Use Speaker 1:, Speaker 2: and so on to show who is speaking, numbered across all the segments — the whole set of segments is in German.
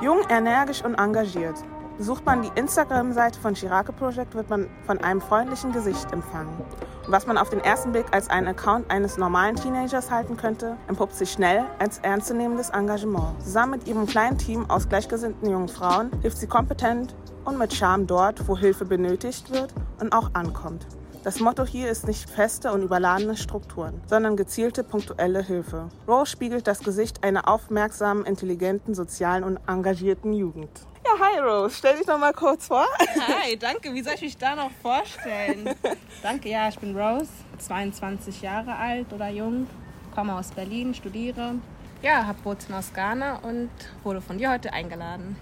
Speaker 1: Jung, energisch und engagiert. Besucht man die Instagram-Seite von Chirake Project, wird man von einem freundlichen Gesicht empfangen. Und was man auf den ersten Blick als einen Account eines normalen Teenagers halten könnte, entpuppt sich schnell als ernstzunehmendes Engagement. Zusammen mit ihrem kleinen Team aus gleichgesinnten jungen Frauen hilft sie kompetent und mit Charme dort, wo Hilfe benötigt wird und auch ankommt. Das Motto hier ist nicht feste und überladene Strukturen, sondern gezielte punktuelle Hilfe. Rose spiegelt das Gesicht einer aufmerksamen, intelligenten, sozialen und engagierten Jugend. Ja, hi Rose, stell dich noch mal kurz vor.
Speaker 2: Hi, danke. Wie soll ich mich da noch vorstellen? danke, ja, ich bin Rose, 22 Jahre alt oder jung, komme aus Berlin, studiere. Ja, habe Wurzeln aus Ghana und wurde von dir heute eingeladen.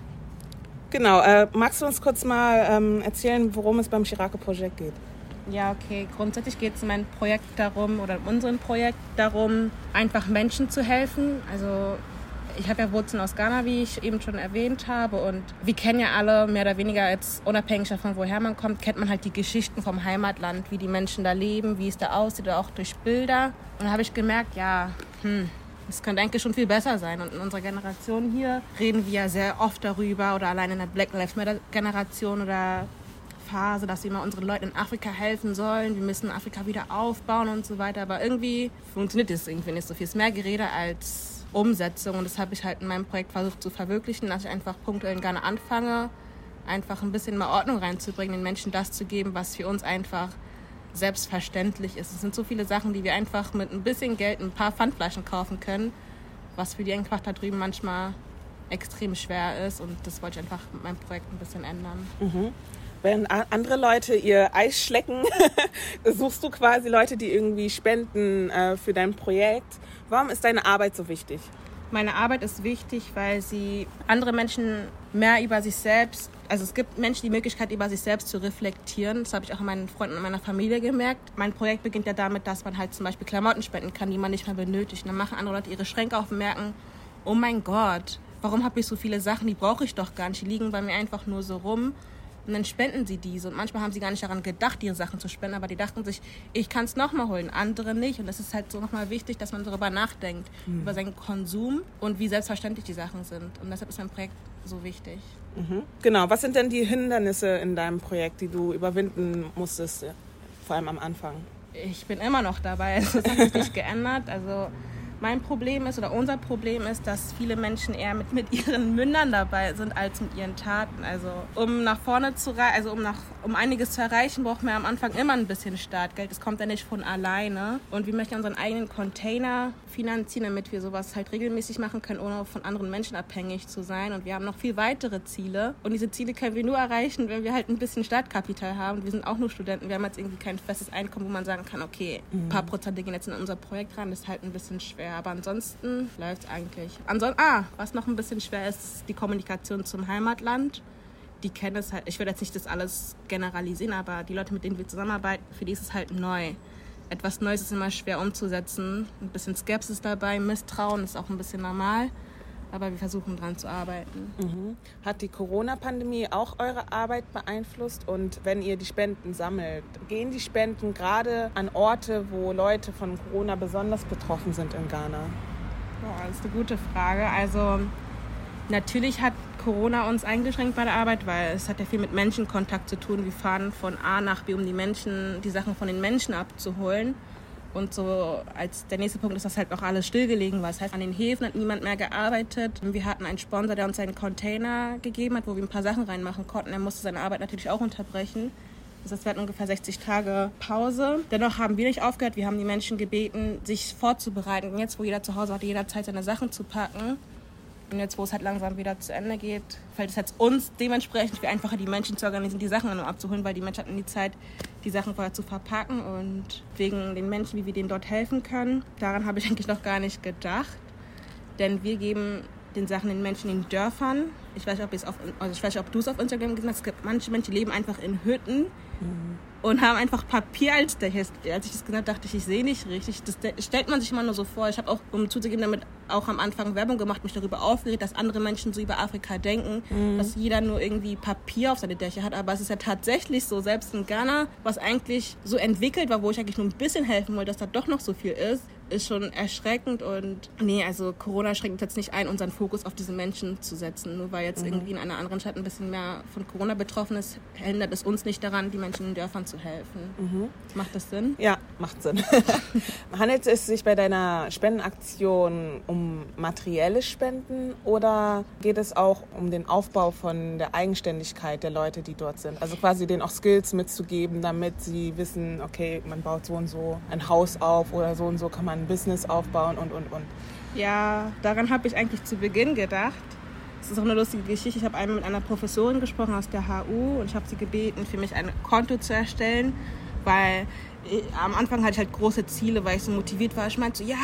Speaker 1: Genau, äh, magst du uns kurz mal ähm, erzählen, worum es beim Chirake-Projekt geht?
Speaker 2: Ja, okay. Grundsätzlich geht es in meinem Projekt darum, oder in unserem Projekt darum, einfach Menschen zu helfen. Also ich habe ja Wurzeln aus Ghana, wie ich eben schon erwähnt habe. Und wir kennen ja alle mehr oder weniger jetzt unabhängig davon, woher man kommt, kennt man halt die Geschichten vom Heimatland, wie die Menschen da leben, wie es da aussieht, auch durch Bilder. Und da habe ich gemerkt, ja, hm, es könnte eigentlich schon viel besser sein. Und in unserer Generation hier reden wir ja sehr oft darüber, oder allein in der Black Lives Matter Generation oder Phase, dass wir mal unseren Leuten in Afrika helfen sollen. Wir müssen Afrika wieder aufbauen und so weiter. Aber irgendwie funktioniert das irgendwie nicht so viel. Es ist mehr Gerede als Umsetzung. Und das habe ich halt in meinem Projekt versucht zu verwirklichen, dass ich einfach punktuell Ghana anfange, einfach ein bisschen mehr Ordnung reinzubringen, den Menschen das zu geben, was für uns einfach selbstverständlich ist. Es sind so viele Sachen, die wir einfach mit ein bisschen Geld, ein paar Pfandflaschen kaufen können, was für die einfach da drüben manchmal extrem schwer ist. Und das wollte ich einfach mit meinem Projekt ein bisschen ändern.
Speaker 1: Mhm. Wenn andere Leute ihr Eis schlecken, suchst du quasi Leute, die irgendwie spenden äh, für dein Projekt. Warum ist deine Arbeit so wichtig?
Speaker 2: Meine Arbeit ist wichtig, weil sie andere Menschen mehr über sich selbst, also es gibt Menschen die Möglichkeit, über sich selbst zu reflektieren. Das habe ich auch meinen Freunden und meiner Familie gemerkt. Mein Projekt beginnt ja damit, dass man halt zum Beispiel Klamotten spenden kann, die man nicht mehr benötigt. Und dann machen andere Leute ihre Schränke auf und merken, oh mein Gott, warum habe ich so viele Sachen, die brauche ich doch gar nicht. Die liegen bei mir einfach nur so rum. Und dann spenden sie diese. Und manchmal haben sie gar nicht daran gedacht, ihre Sachen zu spenden, aber die dachten sich, ich kann es nochmal holen, andere nicht. Und es ist halt so nochmal wichtig, dass man darüber nachdenkt, mhm. über seinen Konsum und wie selbstverständlich die Sachen sind. Und deshalb ist mein Projekt so wichtig.
Speaker 1: Mhm. Genau, was sind denn die Hindernisse in deinem Projekt, die du überwinden musstest, vor allem am Anfang?
Speaker 2: Ich bin immer noch dabei, es hat sich nicht geändert. Also mein Problem ist oder unser Problem ist, dass viele Menschen eher mit, mit ihren Mündern dabei sind als mit ihren Taten. Also um nach vorne zu also um nach um einiges zu erreichen, braucht man am Anfang immer ein bisschen Startgeld. Das kommt ja nicht von alleine. Und wir möchten unseren eigenen Container finanzieren, damit wir sowas halt regelmäßig machen können, ohne von anderen Menschen abhängig zu sein. Und wir haben noch viel weitere Ziele. Und diese Ziele können wir nur erreichen, wenn wir halt ein bisschen Startkapital haben. Wir sind auch nur Studenten. Wir haben jetzt irgendwie kein festes Einkommen, wo man sagen kann, okay, ein paar Prozent gehen jetzt in unser Projekt rein. Das ist halt ein bisschen schwer schwer, aber ansonsten läuft es eigentlich. Anson ah, was noch ein bisschen schwer ist, die Kommunikation zum Heimatland. Die kennen es halt, ich würde jetzt nicht das alles generalisieren, aber die Leute, mit denen wir zusammenarbeiten, für die ist es halt neu. Etwas Neues ist immer schwer umzusetzen. Ein bisschen Skepsis dabei, Misstrauen ist auch ein bisschen normal aber wir versuchen dran zu arbeiten.
Speaker 1: Mhm. Hat die Corona-Pandemie auch eure Arbeit beeinflusst? Und wenn ihr die Spenden sammelt, gehen die Spenden gerade an Orte, wo Leute von Corona besonders betroffen sind in Ghana?
Speaker 2: Boah, das ist eine gute Frage. Also natürlich hat Corona uns eingeschränkt bei der Arbeit, weil es hat ja viel mit Menschenkontakt zu tun. Wir fahren von A nach B, um die Menschen, die Sachen von den Menschen abzuholen. Und so als der nächste Punkt ist, dass halt auch alles stillgelegen war. Das heißt, an den Häfen hat niemand mehr gearbeitet. Wir hatten einen Sponsor, der uns einen Container gegeben hat, wo wir ein paar Sachen reinmachen konnten. Er musste seine Arbeit natürlich auch unterbrechen. Das heißt, wir hatten ungefähr 60 Tage Pause. Dennoch haben wir nicht aufgehört. Wir haben die Menschen gebeten, sich vorzubereiten. Jetzt, wo jeder zu Hause hat, jederzeit seine Sachen zu packen, und jetzt, wo es halt langsam wieder zu Ende geht, fällt es jetzt uns dementsprechend viel einfacher, die Menschen zu organisieren, die Sachen abzuholen, weil die Menschen hatten die Zeit, die Sachen vorher zu verpacken und wegen den Menschen, wie wir denen dort helfen können. Daran habe ich eigentlich noch gar nicht gedacht, denn wir geben den Sachen den Menschen in Dörfern. Ich weiß nicht, ob, auf, also ich weiß nicht, ob du es auf Instagram gesehen hast. Es gibt manche Menschen, die leben einfach in Hütten. Mhm und haben einfach Papier als Decke. Als ich das gesagt habe, dachte ich, ich sehe nicht richtig. Das stellt man sich immer nur so vor. Ich habe auch, um zuzugeben, damit auch am Anfang Werbung gemacht, mich darüber aufgeregt, dass andere Menschen so über Afrika denken, mhm. dass jeder nur irgendwie Papier auf seine Dächer hat. Aber es ist ja tatsächlich so, selbst in Ghana, was eigentlich so entwickelt war, wo ich eigentlich nur ein bisschen helfen wollte, dass da doch noch so viel ist, ist schon erschreckend und nee, also Corona schränkt jetzt nicht ein, unseren Fokus auf diese Menschen zu setzen. Nur weil jetzt mhm. irgendwie in einer anderen Stadt ein bisschen mehr von Corona betroffen ist, hindert es uns nicht daran, die Menschen in den Dörfern zu helfen. Mhm. Macht das Sinn?
Speaker 1: Ja, macht Sinn. Handelt es sich bei deiner Spendenaktion um materielle Spenden oder geht es auch um den Aufbau von der Eigenständigkeit der Leute, die dort sind? Also quasi denen auch Skills mitzugeben, damit sie wissen, okay, man baut so und so ein Haus auf oder so und so kann man ein Business aufbauen und, und, und.
Speaker 2: Ja, daran habe ich eigentlich zu Beginn gedacht. Es ist auch eine lustige Geschichte. Ich habe einmal mit einer Professorin gesprochen aus der HU und ich habe sie gebeten, für mich ein Konto zu erstellen, weil am Anfang hatte ich halt große Ziele, weil ich so motiviert war. Ich meinte so, ja,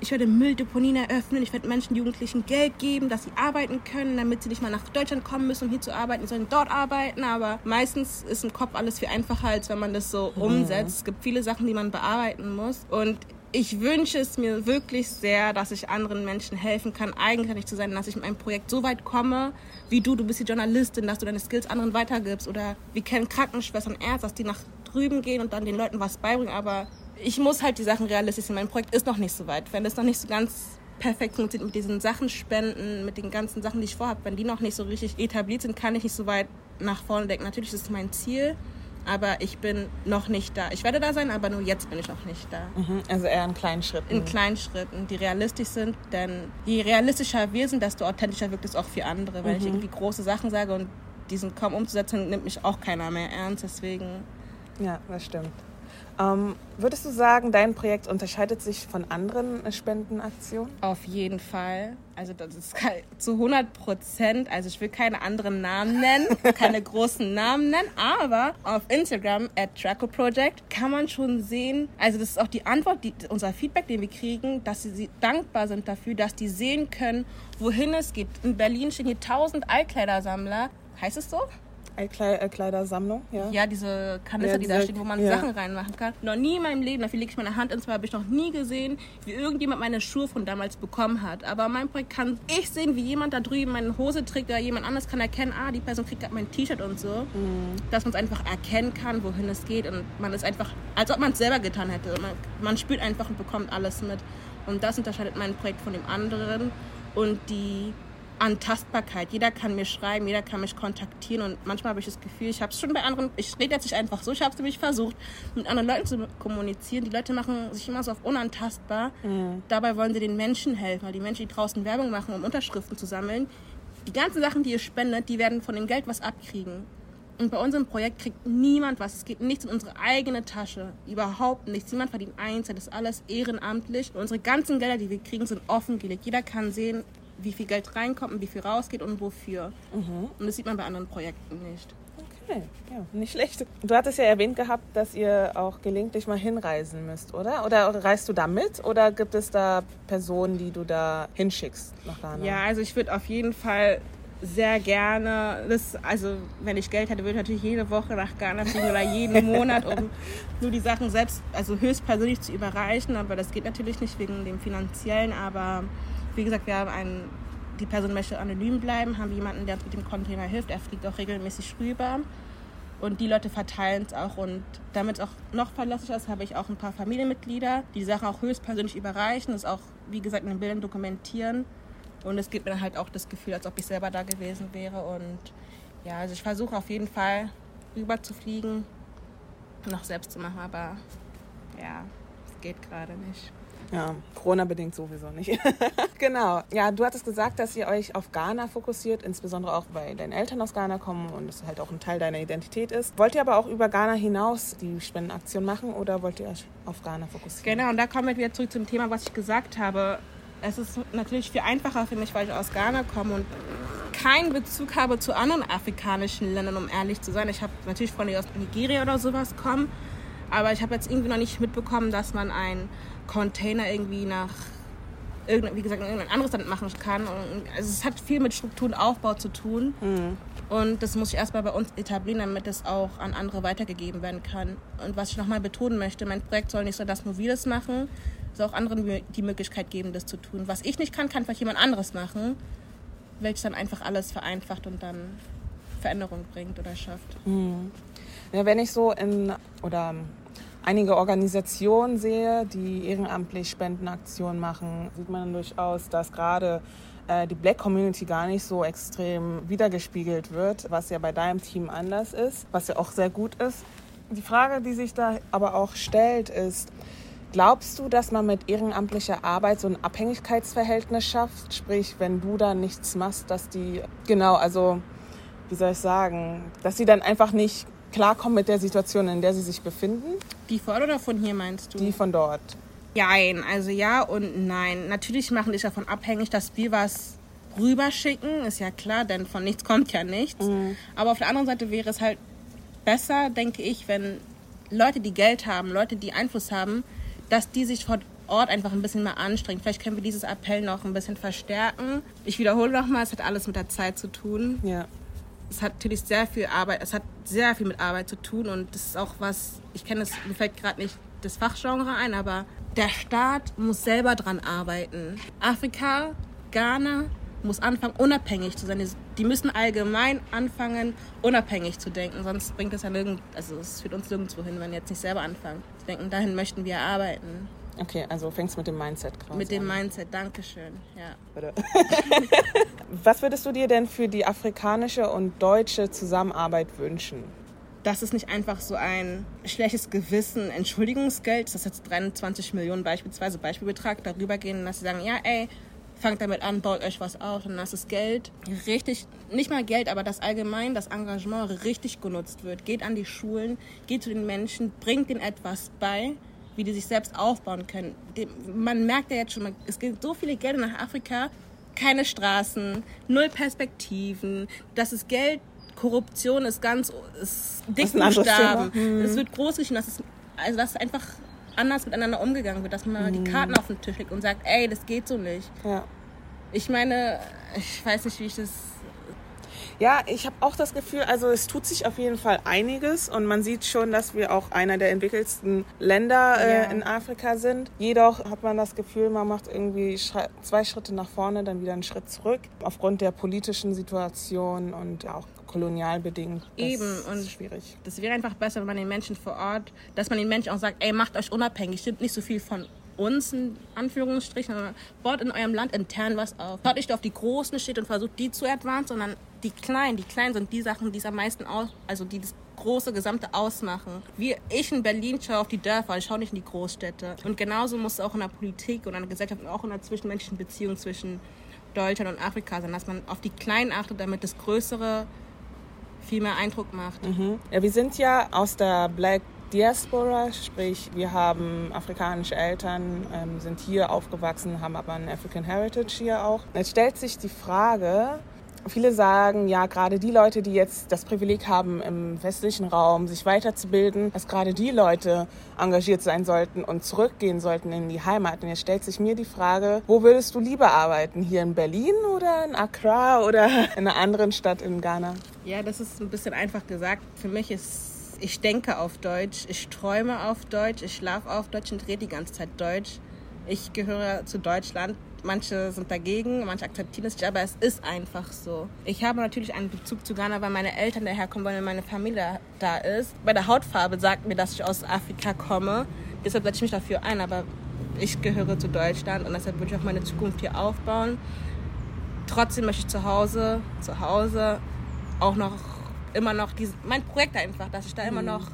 Speaker 2: ich werde Mülldeponien eröffnen, ich werde Menschen, Jugendlichen Geld geben, dass sie arbeiten können, damit sie nicht mal nach Deutschland kommen müssen, um hier zu arbeiten, sie sollen dort arbeiten. Aber meistens ist im Kopf alles viel einfacher, als wenn man das so mhm. umsetzt. Es gibt viele Sachen, die man bearbeiten muss. Und ich wünsche es mir wirklich sehr, dass ich anderen Menschen helfen kann, eigenständig zu sein, dass ich mit meinem Projekt so weit komme, wie du, du bist die Journalistin, dass du deine Skills anderen weitergibst oder wie kennen Krankenschwestern, Ärzte, dass die nach drüben gehen und dann den Leuten was beibringen, aber ich muss halt die Sachen realistisch sehen. Mein Projekt ist noch nicht so weit. Wenn das noch nicht so ganz perfekt funktioniert mit diesen Sachen spenden, mit den ganzen Sachen, die ich vorhabe, wenn die noch nicht so richtig etabliert sind, kann ich nicht so weit nach vorne denken. Natürlich ist es mein Ziel, aber ich bin noch nicht da. Ich werde da sein, aber nur jetzt bin ich noch nicht da.
Speaker 1: Mhm, also eher in kleinen Schritten.
Speaker 2: In kleinen Schritten, die realistisch sind, denn je realistischer wir sind, desto authentischer wirkt es auch für andere. Weil mhm. ich irgendwie große Sachen sage und die sind kaum umzusetzen, nimmt mich auch keiner mehr ernst. Deswegen
Speaker 1: ja, das stimmt. Ähm, würdest du sagen, dein Projekt unterscheidet sich von anderen Spendenaktionen?
Speaker 2: Auf jeden Fall. Also das ist zu 100 Prozent. Also ich will keine anderen Namen nennen, keine großen Namen nennen, aber auf Instagram at Draco Project kann man schon sehen, also das ist auch die Antwort, die, unser Feedback, den wir kriegen, dass sie, sie dankbar sind dafür, dass die sehen können, wohin es geht. In Berlin stehen hier 1000 Altkleidersammler. Heißt es so?
Speaker 1: Kleidersammlung, ja.
Speaker 2: Ja, diese Kanister, ja, die da stehen, wo man ja. Sachen reinmachen kann. Noch nie in meinem Leben, dafür lege ich meine Hand ins Mal, habe ich noch nie gesehen, wie irgendjemand meine Schuhe von damals bekommen hat. Aber mein Projekt kann ich sehen, wie jemand da drüben meine Hose trägt oder jemand anderes kann erkennen, ah, die Person kriegt gerade mein T-Shirt und so. Mhm. Dass man es einfach erkennen kann, wohin es geht und man ist einfach, als ob man es selber getan hätte. Man, man spürt einfach und bekommt alles mit. Und das unterscheidet mein Projekt von dem anderen. Und die Antastbarkeit. Jeder kann mir schreiben, jeder kann mich kontaktieren und manchmal habe ich das Gefühl, ich habe es schon bei anderen, ich rede jetzt nicht einfach so, ich habe es nämlich versucht, mit anderen Leuten zu kommunizieren. Die Leute machen sich immer so auf unantastbar. Mhm. Dabei wollen sie den Menschen helfen, weil die Menschen, die draußen Werbung machen, um Unterschriften zu sammeln, die ganzen Sachen, die ihr spendet, die werden von dem Geld was abkriegen. Und bei unserem Projekt kriegt niemand was. Es geht nichts in unsere eigene Tasche. Überhaupt nichts. Niemand verdient eins. Das ist alles ehrenamtlich. Und unsere ganzen Gelder, die wir kriegen, sind offengelegt. Jeder kann sehen, wie viel Geld reinkommt und wie viel rausgeht und wofür. Mhm. Und das sieht man bei anderen Projekten nicht.
Speaker 1: Okay, ja, nicht schlecht. Du hattest ja erwähnt gehabt, dass ihr auch gelegentlich mal hinreisen müsst, oder? Oder reist du da mit oder gibt es da Personen, die du da hinschickst nach Ghana?
Speaker 2: Ja, also ich würde auf jeden Fall sehr gerne, das, also wenn ich Geld hätte, würde ich natürlich jede Woche nach Ghana fliegen oder jeden Monat, um nur die Sachen selbst, also höchstpersönlich zu überreichen. Aber das geht natürlich nicht wegen dem finanziellen, aber wie gesagt, wir haben einen, die Person möchte anonym bleiben, haben jemanden, der uns mit dem Container hilft. Er fliegt auch regelmäßig rüber. Und die Leute verteilen es auch. Und damit es auch noch verlässlicher ist, habe ich auch ein paar Familienmitglieder, die die Sachen auch höchstpersönlich überreichen, das auch, wie gesagt, in den Bildern dokumentieren. Und es gibt mir halt auch das Gefühl, als ob ich selber da gewesen wäre. Und ja, also ich versuche auf jeden Fall rüber zu fliegen, noch selbst zu machen, aber ja, es geht gerade nicht.
Speaker 1: Ja, Corona-bedingt sowieso nicht. genau. Ja, du hattest gesagt, dass ihr euch auf Ghana fokussiert, insbesondere auch weil deine Eltern aus Ghana kommen und es halt auch ein Teil deiner Identität ist. Wollt ihr aber auch über Ghana hinaus die Spendenaktion machen oder wollt ihr euch auf Ghana fokussieren?
Speaker 2: Genau, und da kommen wir wieder zurück zum Thema, was ich gesagt habe. Es ist natürlich viel einfacher für mich, weil ich aus Ghana komme und keinen Bezug habe zu anderen afrikanischen Ländern, um ehrlich zu sein. Ich habe natürlich Freunde, die aus Nigeria oder sowas kommen, aber ich habe jetzt irgendwie noch nicht mitbekommen, dass man ein Container irgendwie nach wie gesagt, irgendein anderes Land machen kann. Und also es hat viel mit Struktur und Aufbau zu tun. Mhm. Und das muss ich erstmal bei uns etablieren, damit es auch an andere weitergegeben werden kann. Und was ich nochmal betonen möchte, mein Projekt soll nicht so, dass nur wir das machen, soll auch anderen die Möglichkeit geben, das zu tun. Was ich nicht kann, kann vielleicht jemand anderes machen, welches dann einfach alles vereinfacht und dann Veränderung bringt oder schafft.
Speaker 1: Mhm. Ja, wenn ich so in, oder einige Organisationen sehe, die ehrenamtlich Spendenaktionen machen, sieht man durchaus, dass gerade äh, die Black Community gar nicht so extrem wiedergespiegelt wird, was ja bei deinem Team anders ist, was ja auch sehr gut ist. Die Frage, die sich da aber auch stellt, ist, glaubst du, dass man mit ehrenamtlicher Arbeit so ein Abhängigkeitsverhältnis schafft? Sprich, wenn du da nichts machst, dass die, genau, also, wie soll ich sagen, dass sie dann einfach nicht klarkommen mit der Situation, in der sie sich befinden?
Speaker 2: Die von oder von hier meinst du?
Speaker 1: Die von dort.
Speaker 2: Nein, also ja und nein. Natürlich machen dich davon abhängig, dass wir was rüberschicken, ist ja klar, denn von nichts kommt ja nichts. Mhm. Aber auf der anderen Seite wäre es halt besser, denke ich, wenn Leute, die Geld haben, Leute, die Einfluss haben, dass die sich vor Ort einfach ein bisschen mehr anstrengen. Vielleicht können wir dieses Appell noch ein bisschen verstärken. Ich wiederhole nochmal, es hat alles mit der Zeit zu tun.
Speaker 1: Ja.
Speaker 2: Es hat natürlich sehr viel Arbeit, es hat sehr viel mit Arbeit zu tun und das ist auch was, ich kenne es, mir fällt gerade nicht das Fachgenre ein, aber der Staat muss selber dran arbeiten. Afrika, Ghana, muss anfangen, unabhängig zu sein. Die müssen allgemein anfangen, unabhängig zu denken. Sonst bringt es ja nirgend, also es führt uns nirgendwo hin, wenn wir jetzt nicht selber anfangen zu denken. Dahin möchten wir arbeiten.
Speaker 1: Okay, also fängst mit dem Mindset gerade
Speaker 2: Mit dem an. Mindset, danke schön. Ja.
Speaker 1: Was würdest du dir denn für die afrikanische und deutsche Zusammenarbeit wünschen?
Speaker 2: dass es nicht einfach so ein schlechtes Gewissen, Entschuldigungsgeld, das jetzt 23 Millionen beispielsweise Beispielbetrag, darüber gehen, dass sie sagen, ja, ey, fangt damit an, baut euch was auf und dass das Geld richtig, nicht mal Geld, aber das allgemein, das Engagement richtig genutzt wird. Geht an die Schulen, geht zu den Menschen, bringt ihnen etwas bei, wie die sich selbst aufbauen können. Man merkt ja jetzt schon, es gibt so viele Gelder nach Afrika, keine Straßen, null Perspektiven, das ist Geld, Korruption ist ganz, ist Dickbuchstaben. Mhm. Es wird groß geschrieben, dass es, also dass einfach anders miteinander umgegangen wird, dass man mhm. die Karten auf den Tisch legt und sagt, ey, das geht so nicht.
Speaker 1: Ja.
Speaker 2: Ich meine, ich weiß nicht, wie ich das
Speaker 1: ja, ich habe auch das Gefühl, also es tut sich auf jeden Fall einiges und man sieht schon, dass wir auch einer der entwickelsten Länder äh, ja. in Afrika sind. Jedoch hat man das Gefühl, man macht irgendwie zwei Schritte nach vorne, dann wieder einen Schritt zurück, aufgrund der politischen Situation und auch kolonialbedingt.
Speaker 2: Eben und schwierig. Das wäre einfach besser, wenn man den Menschen vor Ort, dass man den Menschen auch sagt, ey, macht euch unabhängig, stimmt nicht so viel von uns in Anführungsstrichen, baut in eurem Land intern was auf. Schaut nicht auf die Großen steht und versucht die zu advancen, sondern die Kleinen. Die Kleinen sind die Sachen, die es am meisten aus, also die das große Gesamte ausmachen. Wie ich in Berlin schaue auf die Dörfer, ich schaue nicht in die Großstädte. Und genauso muss es auch in der Politik und in der Gesellschaft und auch in der zwischenmenschlichen Beziehung zwischen Deutschland und Afrika sein, dass man auf die Kleinen achtet, damit das Größere viel mehr Eindruck macht.
Speaker 1: Mhm. Ja, wir sind ja aus der Black Diaspora, sprich wir haben afrikanische Eltern, ähm, sind hier aufgewachsen, haben aber ein African Heritage hier auch. Jetzt stellt sich die Frage, viele sagen, ja, gerade die Leute, die jetzt das Privileg haben, im westlichen Raum sich weiterzubilden, dass gerade die Leute engagiert sein sollten und zurückgehen sollten in die Heimat. Und jetzt stellt sich mir die Frage, wo würdest du lieber arbeiten? Hier in Berlin oder in Accra oder in einer anderen Stadt in Ghana?
Speaker 2: Ja, das ist ein bisschen einfach gesagt. Für mich ist ich denke auf Deutsch, ich träume auf Deutsch, ich schlafe auf Deutsch und rede die ganze Zeit Deutsch. Ich gehöre zu Deutschland manche sind dagegen, manche akzeptieren es nicht, aber es ist einfach so. Ich habe natürlich einen Bezug zu Ghana, weil meine Eltern daherkommen, weil meine Familie da ist. Bei der Hautfarbe sagt mir, dass ich aus Afrika komme. Deshalb setze ich mich dafür ein, aber ich gehöre zu Deutschland und deshalb würde ich auch meine Zukunft hier aufbauen. Trotzdem möchte ich zu Hause, zu Hause auch noch immer noch dieses, mein Projekt einfach, dass ich da immer mhm. noch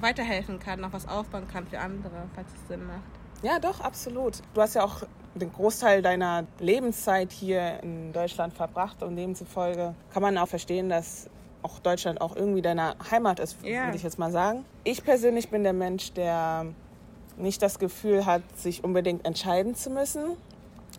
Speaker 2: weiterhelfen kann, noch was aufbauen kann für andere, falls es Sinn macht.
Speaker 1: Ja, doch, absolut. Du hast ja auch den Großteil deiner Lebenszeit hier in Deutschland verbracht und demzufolge kann man auch verstehen, dass auch Deutschland auch irgendwie deine Heimat ist, yeah. würde ich jetzt mal sagen. Ich persönlich bin der Mensch, der nicht das Gefühl hat, sich unbedingt entscheiden zu müssen.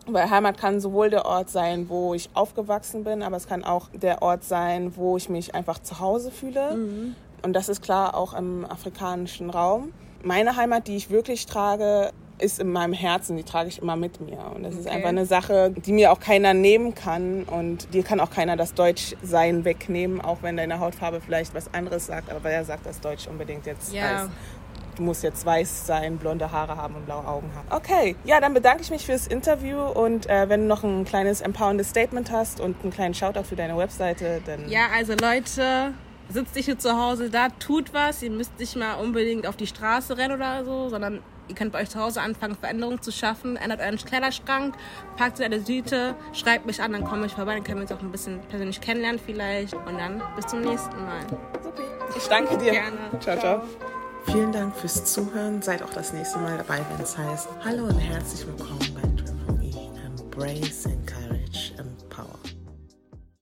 Speaker 1: Weil Heimat kann sowohl der Ort sein, wo ich aufgewachsen bin, aber es kann auch der Ort sein, wo ich mich einfach zu Hause fühle. Mhm. Und das ist klar auch im afrikanischen Raum. Meine Heimat, die ich wirklich trage, ist in meinem Herzen, die trage ich immer mit mir. Und das okay. ist einfach eine Sache, die mir auch keiner nehmen kann. Und dir kann auch keiner das Deutschsein wegnehmen, auch wenn deine Hautfarbe vielleicht was anderes sagt. Aber wer sagt, dass Deutsch unbedingt jetzt ja. heißt? Du musst jetzt weiß sein, blonde Haare haben und blaue Augen haben. Okay, ja, dann bedanke ich mich fürs Interview und äh, wenn du noch ein kleines empowerndes Statement hast und einen kleinen Shoutout für deine Webseite, dann...
Speaker 2: Ja, also Leute, sitzt nicht nur zu Hause da, tut was. Ihr müsst nicht mal unbedingt auf die Straße rennen oder so, sondern ihr könnt bei euch zu Hause anfangen, Veränderungen zu schaffen. Ändert euren Kleiderschrank, packt eine Tüte, schreibt mich an, dann komme ich vorbei. Dann können wir uns auch ein bisschen persönlich kennenlernen vielleicht. Und dann bis zum nächsten Mal.
Speaker 3: Super. Ich danke dir.
Speaker 2: Gerne.
Speaker 3: ciao. ciao.
Speaker 1: Vielen Dank fürs Zuhören. Seid auch das nächste Mal dabei, wenn es heißt Hallo und herzlich willkommen bei E Embrace and